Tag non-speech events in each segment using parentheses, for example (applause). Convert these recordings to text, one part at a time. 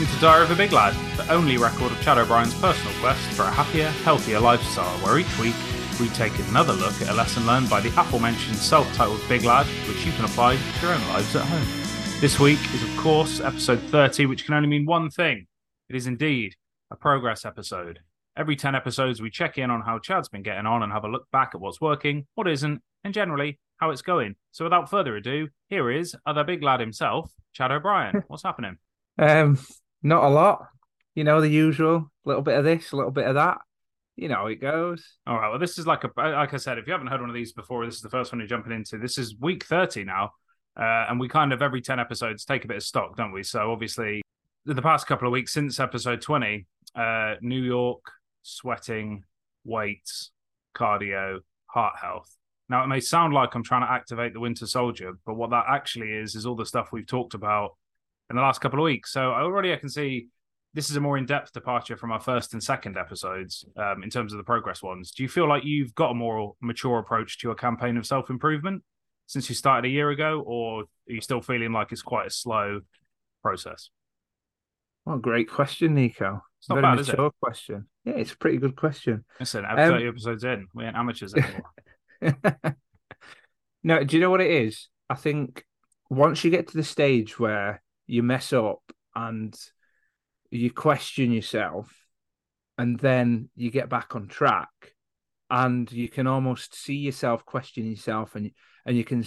welcome to Diary of a Big Lad, the only record of Chade O'Brien's personal quest for a happier, healthier lifestyle, where each week we take another look at a lesson learned by the aforementioned self titled Big Lad, which you can apply to your own lives at home. This week is, of course, episode 30, which can only mean one thing it is indeed a progress episode. Every 10 episodes, we check in on how Chade's been getting on and have a look back at what's working, what isn't, and generally how it's going. So, without further ado, here is other big lad himself, Chade O'Brien. (laughs) What's happening? Um, not a lot. You know, the usual. Little bit of this, a little bit of that. You know how it goes. All right. Well, this is like a like I said, if you haven't heard one of these before, this is the first one you're jumping into. This is week 30 now. Uh, and we kind of every 10 episodes take a bit of stock, don't we? So obviously the past couple of weeks since episode 20, uh, New York, sweating, weights, cardio, heart health. Now, it may sound like I'm trying to activate the Winter Soldier, but what that actually is, is all the stuff we've talked about in the last couple of weeks. So already I can see this is a more in-depth departure from our first and second episodes um, in terms of the progress ones. Do you feel like you've got a more mature approach to your campaign of self-improvement since you started a year ago, or are you still feeling like it's quite a slow process? What a great question, Nico. It's not Very bad, is it? mature question. Yeah, it's a pretty good question. Listen, Um, 30 episodes in, we ain't amateurs anymore. (laughs) (laughs) no, do you know what it is? I think once you get to the stage where you mess up and you question yourself, and then you get back on track, and you can almost see yourself question yourself, and and you can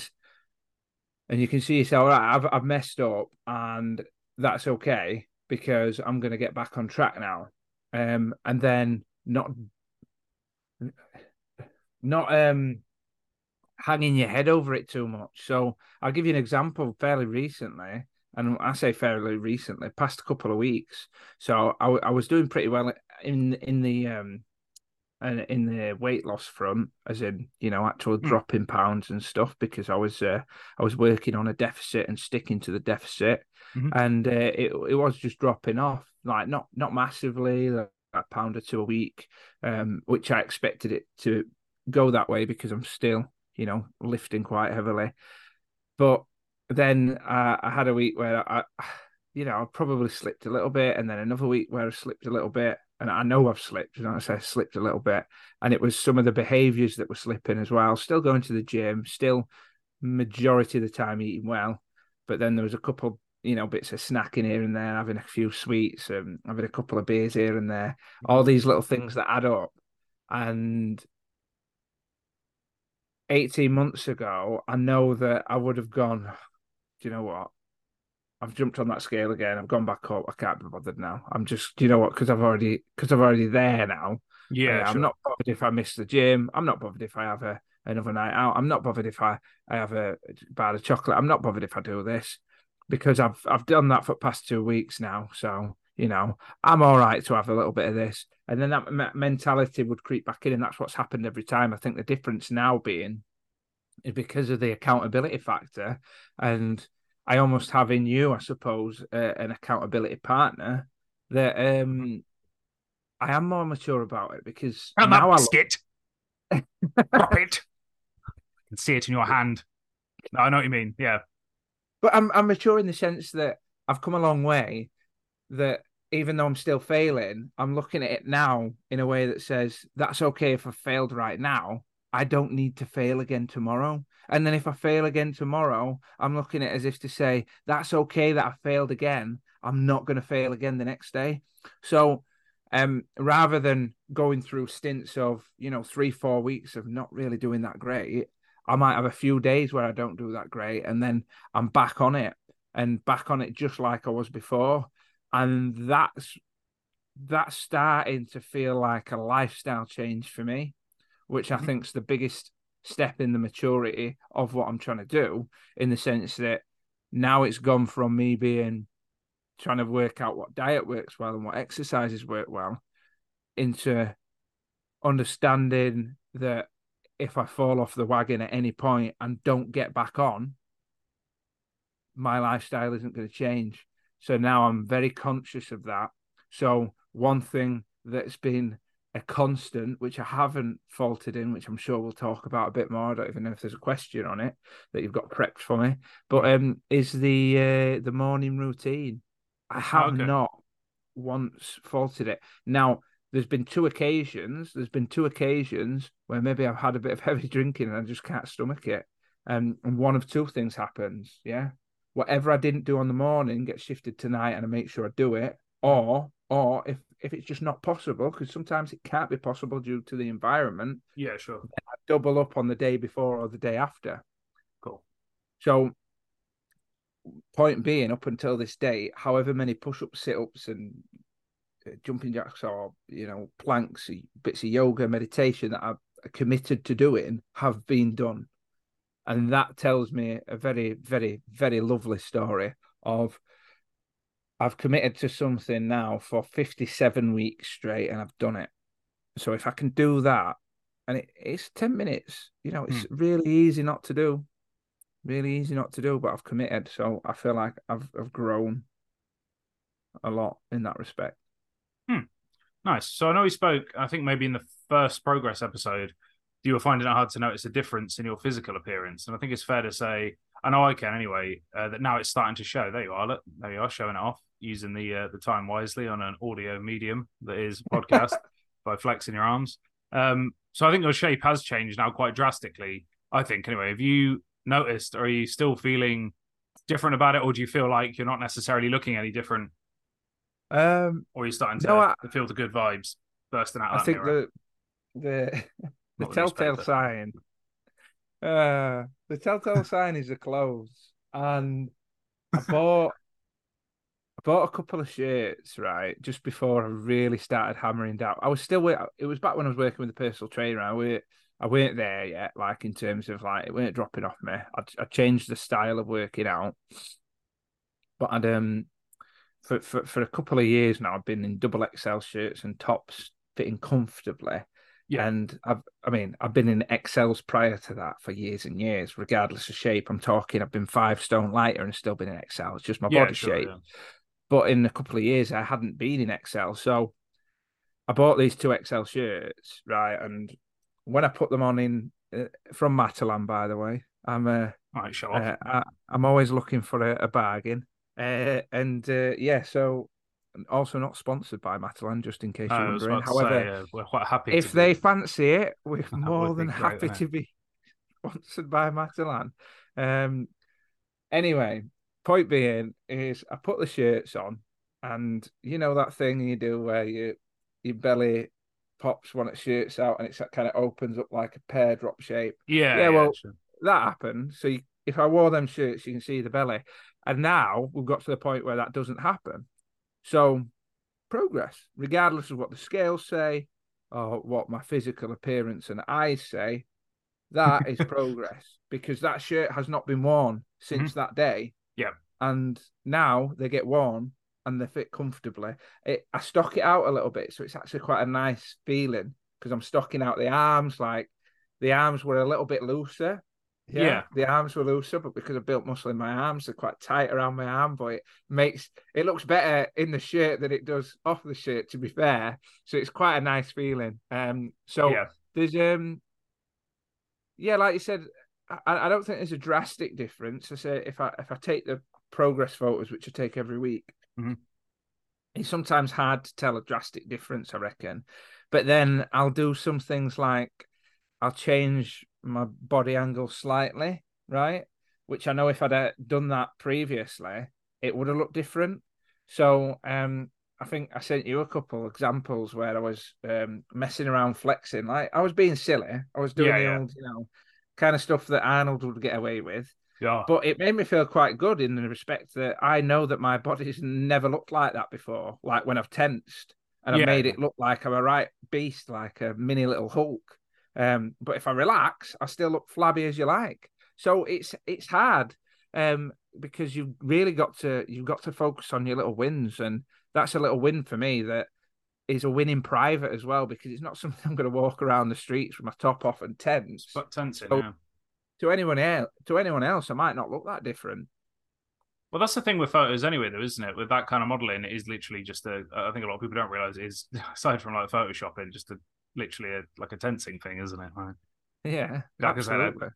and you can see yourself. Right, I've I've messed up, and that's okay because I'm going to get back on track now. Um, and then not not um hanging your head over it too much. So I'll give you an example fairly recently, and I say fairly recently, past a couple of weeks. So I, I was doing pretty well in in the um and in the weight loss front, as in you know actual Mm. dropping pounds and stuff, because I was uh, I was working on a deficit and sticking to the deficit, Mhm. and uh, it it was just dropping off, like not not massively, like a pound or two a week, um, which I expected it to go that way because I'm still you know lifting quite heavily, but then uh, I had a week where I, (sighs) you know, I probably slipped a little bit, and then another week where I slipped a little bit, and I know I've slipped, and I say I slipped a little bit, and it was some of the behaviours that were slipping as well. Still going to the gym, still majority of the time eating well, but then there was a couple, you know, bits of snacking here and there, having a few sweets, and having a couple of beers here and there, all these little things that add up, and 18 months ago, I know that I would have gone, you know what? I've jumped on that scale again. I've gone back up. I can't be bothered now. I'm just, do you know what? Because I've already, because I've already there now. Yeah, Uh, I'm not bothered if I miss the gym. I'm not bothered if I have a another night out. I'm not bothered if I, I have a bar of chocolate. I'm not bothered if I do this because I've I've done that for the past two weeks now. So you know I'm all right to have a little bit of this, and then that me- mentality would creep back in, and that's what's happened every time. I think the difference now being is because of the accountability factor, and I almost have in you, I suppose, uh, an accountability partner that um I am more mature about it because And now I that skit. (laughs) Drop it. I can see it in your hand. No, I know what you mean. Yeah. But I'm I'm mature in the sense that I've come a long way. That even though I'm still failing, I'm looking at it now in a way that says that's okay if I failed right now. I don't need to fail again tomorrow. And then if I fail again tomorrow, I'm looking at it as if to say that's okay that I failed again. I'm not going to fail again the next day. So, um, rather than going through stints of you know three four weeks of not really doing that great, I might have a few days where I don't do that great, and then I'm back on it and back on it just like I was before. And that's that's starting to feel like a lifestyle change for me, which I Mhm. think's the biggest step in the maturity of what I'm trying to do, in the sense that now it's gone from me being trying to work out what diet works well and what exercises work well into understanding that if I fall off the wagon at any point and don't get back on, my lifestyle isn't going to change. So now I'm very conscious of that. So one thing that's been a constant, which I haven't faltered in, which I'm sure we'll talk about a bit more. I don't even know if there's a question on it that you've got prepped for me, but um, is the uh, the morning routine. I have Okay. not once faltered it. Now, there's been two occasions. There's been two occasions where maybe I've had a bit of (laughs) heavy drinking and I just can't stomach it. Um, and one of two things happens. Yeah, whatever I didn't do on the morning gets shifted tonight, and I make sure I do it. Or, or if if it's just not possible, because sometimes it can't be possible due to the environment. Yeah, sure. Double up on the day before or the day after. Cool. So, point being, up until this day, however many push-ups, sit-ups, and uh, jumping jacks or you know planks, bits of yoga, meditation that I've committed to doing have been done, and that tells me a very, very, very lovely story of I've committed to something now for 57 weeks straight and I've done it. So if I can do that, and it, it's 10 minutes, you know, it's hmm. really easy not to do. Really easy not to do, but I've committed. So I feel like I've, I've grown a lot in that respect. Hmm. Nice. So I know we spoke, I think maybe in the first progress episode, you were finding it hard to notice a difference in your physical appearance. And I think it's fair to say, I know I can anyway, uh, that now it's starting to show. There you are. Look, there you are, showing it off using the uh, the time wisely on an audio medium that is (laughs) podcast by flexing your arms. Um, so I think your shape has changed now quite drastically. I think anyway. Have you noticed? Or are you still feeling different about it, or do you feel like you're not necessarily looking any different? Um, or are you starting to, no, I, to feel the good vibes bursting out? I think the the (laughs) the telltale sign. Uh, the telltale (laughs) sign is the clothes, and I (laughs) bought I bought a couple of shirts right just before I really started hammering down. I was still it was back when I was working with the personal trainer. I weren't I weren't there yet, like in terms of like it weren't dropping off me. I I changed the style of working out, but I'd um for for for a couple of years now I've been in double XL shirts and tops fitting comfortably. Yeah. And I've, I mean, I've been in XLs prior to that for years and years, regardless of shape. I'm talking, I've been five stone lighter and still been in XL. It's just my yeah, body sure, shape. Yeah. But in a couple of years, I hadn't been in XL. So I bought these two XL shirts, right? And when I put them on in uh, from Matalan, by the way, I'm uh, right. Uh, I, am always looking for a, a bargain. Uh, and uh, yeah, so also not sponsored by Matalan, just in case you're wondering. However, say, uh, we're quite happy if they be... fancy it. We're (laughs) more than great, happy to be (laughs) sponsored by Matalan. Um, anyway, point being is I put the shirts on, and you know that thing you do where you your belly pops when it shirts out and it kind of opens up like a pear drop shape. Yeah, yeah. Well, sure. that happened. So you, if I wore them shirts, you can see the belly. And now we've got to the point where that doesn't happen. So progress, regardless of what the scales say or what my physical appearance and eyes say, that is (laughs) progress because that shirt has not been worn since mm-hmm. that day. Yeah. And now they get worn and they fit comfortably. It, I stock it out a little bit, so it's actually quite a nice feeling because I'm stocking out the arms. Like the arms were a little bit looser. Yeah, yeah, the arms were looser, but because I built muscle in my arms, they're quite tight around my arm. But it makes it looks better in the shirt than it does off the shirt. To be fair, so it's quite a nice feeling. Um, so yeah. there's um, yeah, like you said, I, I don't think there's a drastic difference. I say if I if I take the progress photos, which I take every week, mm-hmm. it's sometimes hard to tell a drastic difference. I reckon, but then I'll do some things like I'll change my body angle slightly, right? Which I know if I'd uh, done that previously, it would have looked different. So um, I think I sent you a couple examples where I was um, messing around flexing. Like I was being silly. I was doing yeah, the yeah. old, you know, kind of stuff that Arnold would get away with. Yeah. But it made me feel quite good in the respect that I know that my body's never looked like that before. Like when I've tensed and yeah. I made it look like I'm a right beast, like a mini little Hulk. Um, but if I relax, I still look flabby as you like. So it's it's hard um, because you've really got to you've got to focus on your little wins, and that's a little win for me that is a win in private as well because it's not (laughs) something I'm going to walk around the streets with my top off and tense. But tensing, so, yeah. To anyone else, to anyone else, I might not look that different. Well, that's the thing with photos anyway, though, isn't it? With that kind of modeling, it is literally just a. I think a lot of people don't realize it is (laughs) aside from like photoshopping, just a literally a, like a tensing thing, isn't it? Right? Yeah, like absolutely. I said,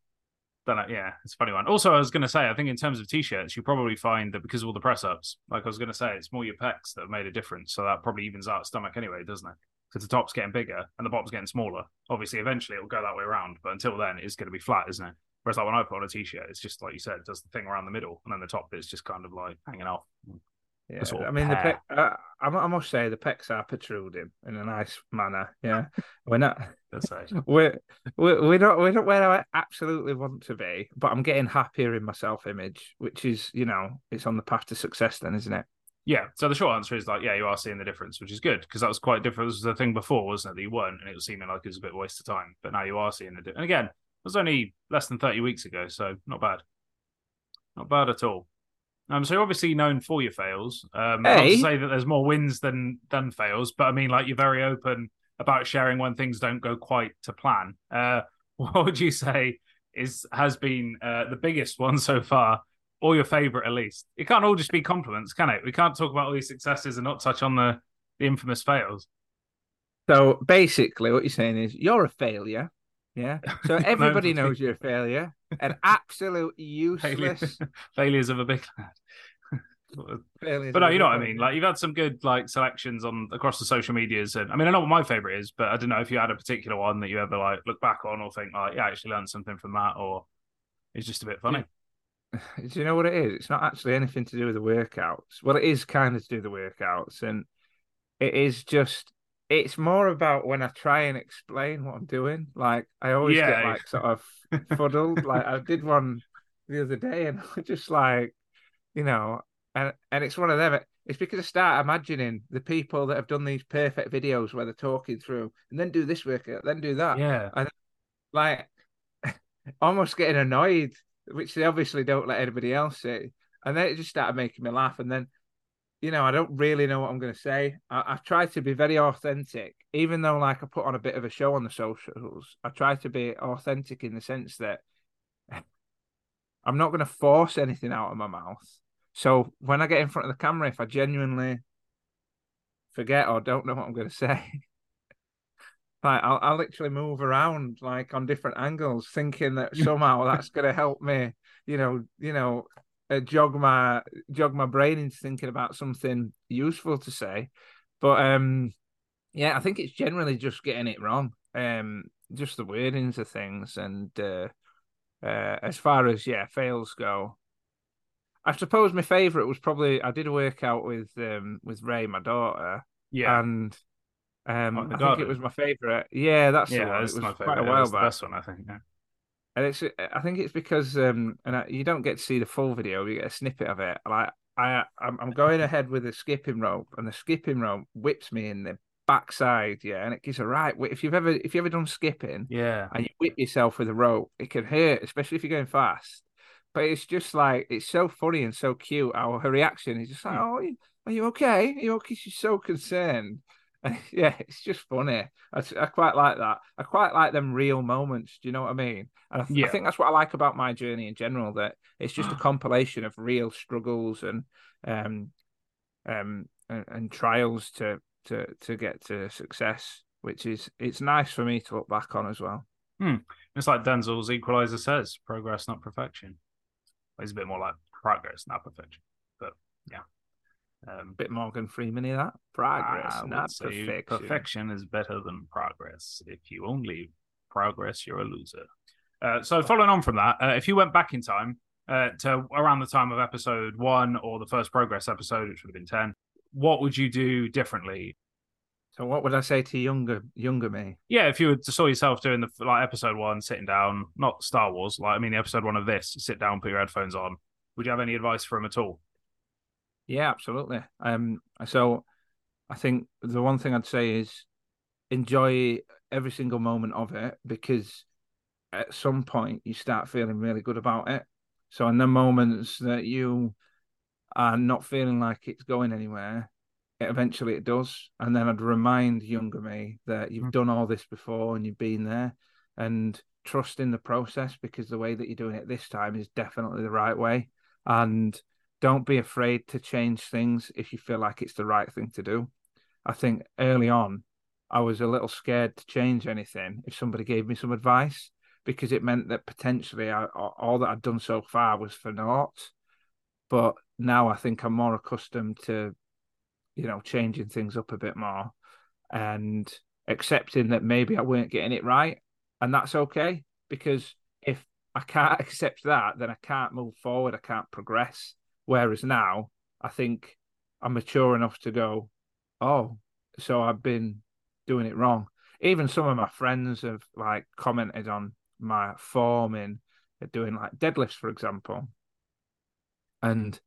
don't. Yeah, it's a funny one. Also, I was going to say, I think in terms of t-shirts, you probably find that because of all the press ups, like I was going to say, it's more your pecs that have made a difference. So that probably evens out stomach anyway, doesn't it? Because the top's getting bigger and the bottom's getting smaller. Obviously, eventually it'll go that way around, but until then, it's going to be flat, isn't it? Whereas like when I put on a t-shirt, it's just like you said, it does the thing around the middle, and then the top bit's just kind of like hanging off. Yeah, I mean, the pair. pec, uh, I, I must say the pecs are protruding in a nice manner. Yeah, (laughs) we're not, Let's (laughs) we're we're we're not we're not where I absolutely want to be, but I'm getting happier in my self image, which is you know it's on the path to success. Then, isn't it? Yeah. So the short answer is like, yeah, you are seeing the difference, which is good because that was quite different. This was the thing before, wasn't it? That you weren't, and it was seeming like it was a bit of a waste of time. But now you are seeing the difference. And again, it was only less than 30 weeks ago, so not bad. Not bad at all. Um, so you're obviously known for your fails. Um, not to Hey. say that there's more wins than than fails, but I mean, like you're very open about sharing when things don't go quite to plan. Uh, (laughs) what would you say is has been uh, the biggest one so far, or your favorite at least? It can't all just be compliments, can it? We can't talk about all these successes and not touch on the the infamous fails. So basically, what you're saying is you're a failure. Yeah. So (laughs) everybody knows you're a failure, an absolute useless (laughs) failures of a big lad. (laughs) But no, you know what I mean. Like you've had some good like selections on across the social medias, and I mean, I know what my favorite is, but I don't know if you had a particular one that you ever like look back on or think like, yeah, I actually learned something from that, or it's just a bit funny. (sighs) Do you know what it is? It's not actually anything to do with the workouts. Well, it is kind of to do with the workouts, and it is just. It's more about when I try and explain what I'm doing. Like I always get Yeah. like sort of (laughs) fuddled. like I did one the other day, and (laughs) I just like, you know, and and it's one of them. It's because I start imagining the people that have done these perfect videos where they're talking through, and then do this workout, then do that. Yeah, and like (laughs) almost getting annoyed, which they obviously don't let anybody else see. And then it just started making me laugh. And then, you know, I don't really know what I'm going to say. I, I've tried to be very authentic, even though, like, I put on a bit of a show on the socials. I try to be authentic in the sense that (laughs) I'm not going to force anything out of my mouth. So when I get in front of the camera, if I genuinely forget or don't know what I'm going (laughs) to say, like I'll, I'll literally move around like on different angles, thinking that somehow (laughs) that's going to help me, you know, you know, uh, jog my jog my brain into thinking about something useful to say. But um, yeah, I think it's generally just getting it wrong. Um, just the wordings of things, and uh, uh, as far as yeah fails go, I suppose my favourite was probably I did a workout with um with Ray, my daughter, yeah, and um, Oh, the I think it was my favorite. Yeah, that's the yeah. one. That's it was my quite a while that's the back, best one, I think. Yeah. And it's. I think it's because um, and I, you don't get to see the full video. You get a snippet of it. Like I, I'm, I'm going ahead with the skipping rope, and the skipping rope whips me in the backside. Yeah, and it gives a right. If you've ever, if you ever done skipping, Yeah, and you whip yourself with a rope, it can hurt, especially if you're going fast. But it's just like it's so funny and so cute. Our her reaction is just like, Hmm. "Oh, are you, are you okay? Are you okay?" She's so concerned. (laughs) Yeah, it's just funny. I, I quite like that. I quite like them real moments. Do you know what I mean? And I, th- Yeah. I think that's what I like about my journey in general. That it's just a (sighs) compilation of real struggles and um um and, and trials to to to get to success. Which is it's nice for me to look back on as well. it's like Denzel's Equalizer says: progress, not perfection. It's a bit more like progress, not perfection. But yeah. Um, bit Morgan Freeman in that progress, I not perfection. Perfection is better than progress. If you only progress, you're a loser. Uh, so, following on from that, uh, if you went back in time uh, to around the time of episode one or the first progress episode, which would have been 10, what would you do differently? So, what would I say to younger younger me? Yeah, if you were to saw yourself doing the like episode one, sitting down, not Star Wars, like I mean, the episode one of this, sit down, put your headphones on. Would you have any advice for him at all? Yeah, absolutely. Um, so I think the one thing I'd say is enjoy every single moment of it because at some point you start feeling really good about it. So in the moments that you are not feeling like it's going anywhere, it eventually it does. And then I'd remind younger me that you've Mm. done all this before and you've been there and trust in the process because the way that you're doing it this time is definitely the right way. And don't be afraid to change things if you feel like it's the right thing to do. I think early on, I was a little scared to change anything if somebody gave me some advice because it meant that potentially I, all that I'd done so far was for naught. But now I think I'm more accustomed to, you know, changing things up a bit more and accepting that maybe I weren't getting it right. And that's okay because if I can't (laughs) accept that, then I can't move forward, I can't progress. Whereas now, I think I'm mature enough to go, oh, so I've been doing it wrong. Even some of my friends have like commented on my form in uh, doing like deadlifts, for example. And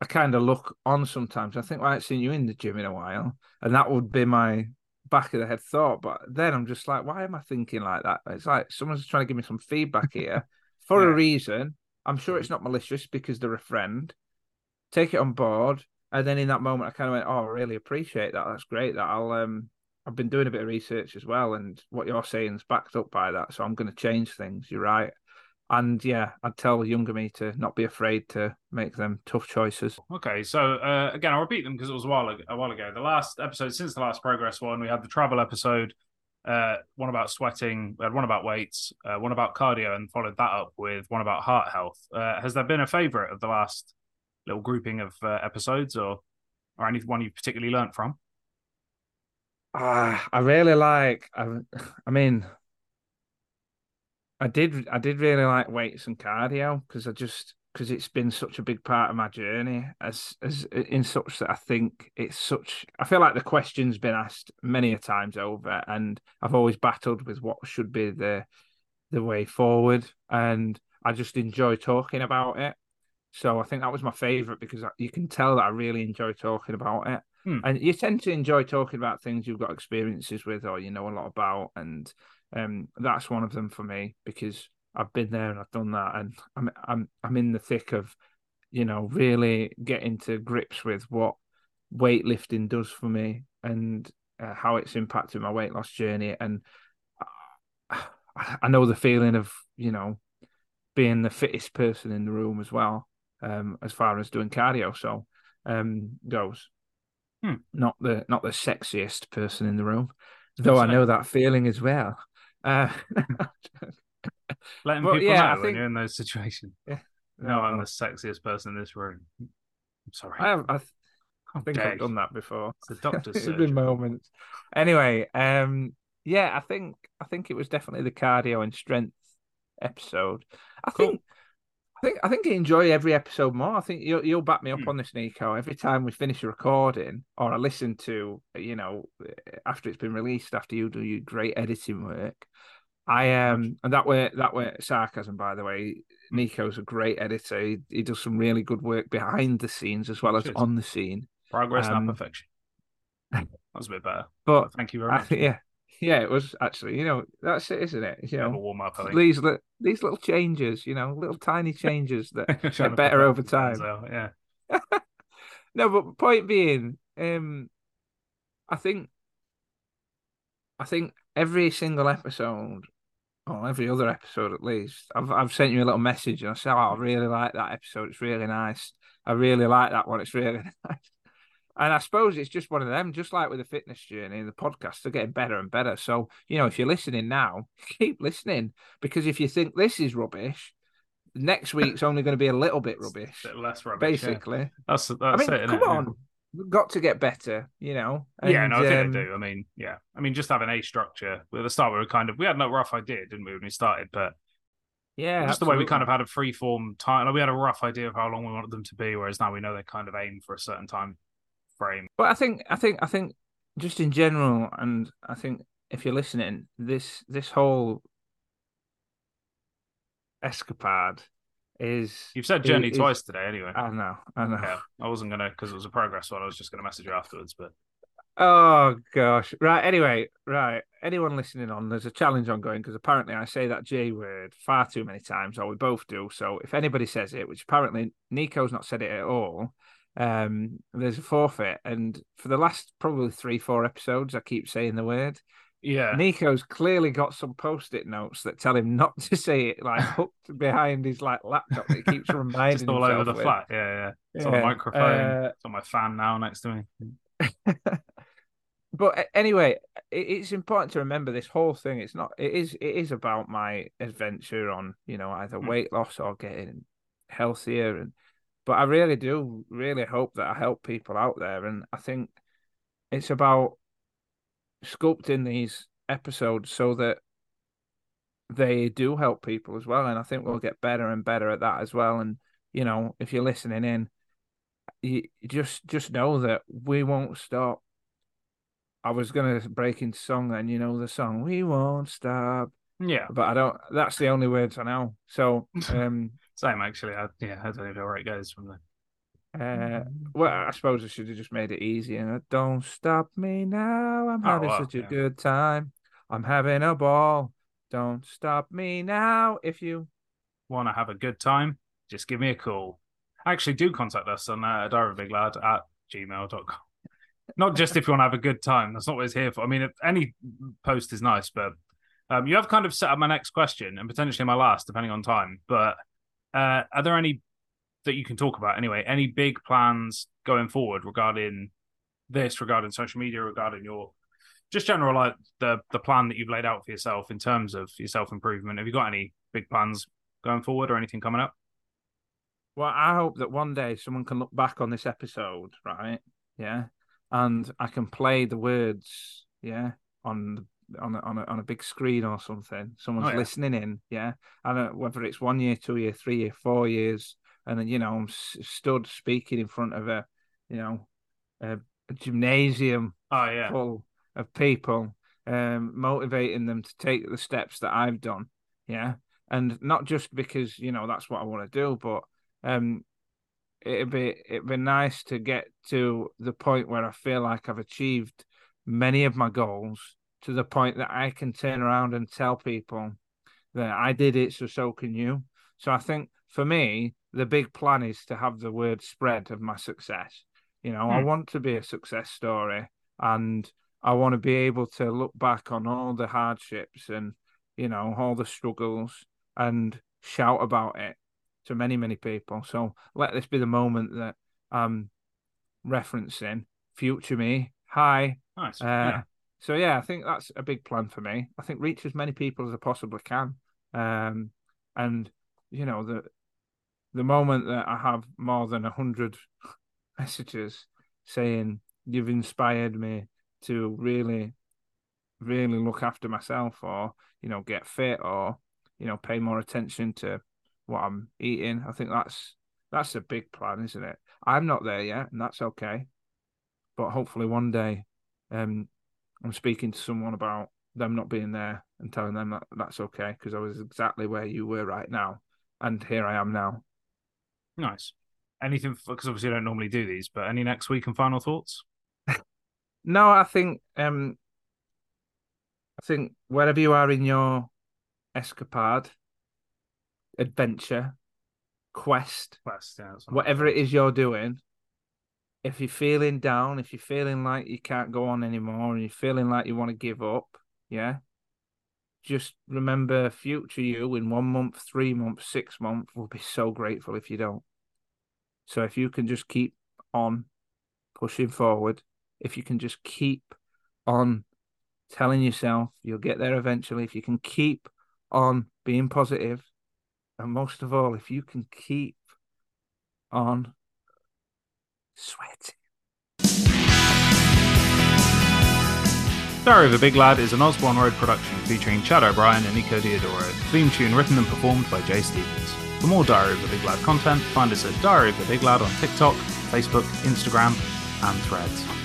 I kind of look on sometimes. I think well, I haven't seen you in the gym in a while, and that would be my back of the head thought. But then I'm just like, why am I thinking like that? It's like someone's trying to give me some feedback here for yeah. a reason. I'm sure it's not malicious because they're a friend. Take it on board, and then in that moment, I kind of went, "Oh, I really appreciate that. That's great. That I'll um, I've been doing a bit of research as well, and what you're saying is backed up by that. So I'm going to change things. You're right. And yeah, I'd tell younger me to not be afraid to make them tough choices. Okay, so uh, again, I'll repeat them because it was a while ago, a while ago. The last episode since the last progress one, we had the travel episode, uh, one about sweating, we had one about weights, uh, one about cardio, and followed that up with one about heart health. Uh, has there been a favourite of the last little grouping of uh, episodes, or or anyone you particularly learnt from? Uh, I really like. I, I mean, I did. I did really like weights and cardio because I just because it's been such a big part of my journey as as in such that I think it's such. I feel like the question's been asked many a times over, and I've always battled with what should be the the way forward, and I just enjoy talking about it. So I think that was my favorite because you can tell that I really enjoy talking about it. Hmm. And you tend to enjoy talking about things you've got experiences with or you know a lot about. And um, that's one of them for me because I've been there and I've done that. And I'm, I'm, I'm in the thick of, you know, really getting to grips with what weightlifting does for me and uh, how it's impacted my weight loss journey. And (sighs) I know the feeling of, you know, being the fittest person in the room as well, um, as far as doing cardio. So um, goes. Hmm. Not the not the sexiest person in the room, though I know that feeling as well. Uh, Letting (laughs) people yeah, know when you're in those situations. Yeah. No, I'm the sexiest person in this room. I'm sorry. I have. I, th- (laughs) I think I've done that before. It's the doctor's (laughs) surgery. been moments. Anyway, um, yeah, I think I think it was definitely the cardio and strength episode. I cool. think I think I think I enjoy every episode more. I think you'll you'll back me up mm. on this, Nico. Every time we finish a recording or I listen to, you know, after it's been released, after you do your great editing work, I um and that way that way sarcasm by the way. Nico's a great editor. He, he does some really good work behind the scenes as well as on the scene. Progress, um, not perfection. That was a bit better. (laughs) But thank you very much. I, (laughs) yeah, yeah, it was actually. You know, that's it, isn't it? You know, warm up. These these little changes, you know, little tiny (laughs) changes that get better over time. yeah. (laughs) no, but point being, um, I think, I think every single episode, or every other episode at least, I've I've sent you a little message and I said, "Oh, I really like that episode. It's really nice. I really like that one. It's really (laughs) nice." And I suppose it's just one of them, just like with the fitness journey, and the podcasts are getting better and better. So, you know, if you're listening now, (laughs) keep listening because if you think this is rubbish, next week's only going to be a little bit rubbish. A bit less rubbish. Basically. Yeah. That's, that's I mean, it. Come on. We've got to get better, you know. And, yeah, no, I think um, do. I mean, yeah. I mean, just having a structure. With the start, we were kind of, we had no rough idea, didn't we, when we started? But yeah, just absolutely. the way we kind of had a free form time. Like we had a rough idea of how long we wanted them to be, whereas now we know they kind of aim for a certain time frame. But I think I think I think just in general, and I think if you're listening, this this whole escapade is you've said journey is, twice today anyway. I know, I know. Yeah, I wasn't gonna because it was a progress one. I was just gonna message you afterwards, but oh gosh, right. Anyway, right. Anyone listening on, there's a challenge ongoing because apparently I say that J word far too many times, or we both do. So if anybody says it, which apparently Nico's not said it at all, um, there's a forfeit. And for the last probably three, four episodes, I keep saying the word. Yeah. Nico's clearly got some post-it notes that tell him not to say it, like (laughs) hooked behind his like laptop. It keeps reminding Just all over the with. flat. Yeah, yeah. It's yeah. on the microphone. Uh, it's on my fan now next to me. (laughs) but anyway, it's important to remember this whole thing. It's not. It is. It is about my adventure on you know either hmm. weight loss or getting healthier and. But I really do really hope that I help people out there, and I think it's about sculpting these episodes so that they do help people as well. And I think we'll get better and better at that as well. And you know, if you're listening in, you just just know that we won't stop. I was gonna break into song, and you know the song "We Won't Stop." Yeah, but I don't. That's the only words I know. So, (laughs) um, same actually. I, yeah, I don't even know where it goes from there. Uh, well, I suppose I should have just made it easy. And don't stop me now. I'm oh, having well, such a yeah. good time. I'm having a ball. Don't stop me now. If you want to have a good time, just give me a call. Actually, do contact us on uh, diary big lad at gmail.com. Not just if you want to have a good time. That's not what it's here for. I mean, any post is nice, but um, you have kind of set up my next question and potentially my last, depending on time. But uh, are there any that you can talk about anyway? Any big plans going forward regarding this, regarding social media, regarding your just general like the the plan that you've laid out for yourself in terms of your self improvement. Have you got any big plans going forward or anything coming up? Well, I hope that one day someone can look back on this episode, right? Yeah, and I can play the words, yeah, on on a, on a, on a big screen or something. Someone's oh, yeah. listening in, yeah, and whether it's one year, two year, three year, four years, and then you know I'm stood speaking in front of a, you know, a, a gymnasium oh yeah full of people, um, motivating them to take the steps that I've done. Yeah. And not just because, you know, that's what I want to do, but um, it'd be it'd be nice to get to the point where I feel like I've achieved many of my goals to the point that I can turn around and tell people that I did it, so so can you. So I think for me, the big plan is to have the word spread of my success. You know, I hmm. want to be a success story, and I want to be able to look back on all the hardships and you know all the struggles and shout about it to many many people. So let this be the moment that I'm referencing future me. Hi. Nice. Uh, yeah. So yeah, I think that's a big plan for me. I think reach as many people as I possibly can. Um, and you know the the moment that I have more than a hundred (laughs) messages saying you've inspired me to really, really look after myself or, you know, get fit or, you know, pay more attention to what I'm eating. I think that's that's a big plan, isn't it? I'm not there yet, and that's okay. But hopefully one day um I'm speaking to someone about them not being there and telling them that that's okay because I was exactly where you were right now, and here I am now. Nice. Anything because obviously I don't normally do these, but any next week and final thoughts? (laughs) No, I think um, I think wherever you are in your escapade, adventure, quest, quest, yeah, whatever it is you're doing, if you're feeling down, if you're feeling like you can't go on anymore, and you're feeling like you want to give up, yeah, just remember future you in one month, three months, six months will be so grateful if you don't. So if you can just keep on pushing forward, if you can just keep on telling yourself you'll get there eventually, if you can keep on being positive, and most of all, if you can keep on sweating. Diary of a Big Lad is an Osborne Road production featuring Chade O'Brien and Nico Diodoro. Theme tune written and performed by Jay Stevens. For more Diary of a Big Lad content, find us at Diary of a Big Lad on TikTok, Facebook, Instagram, and Threads.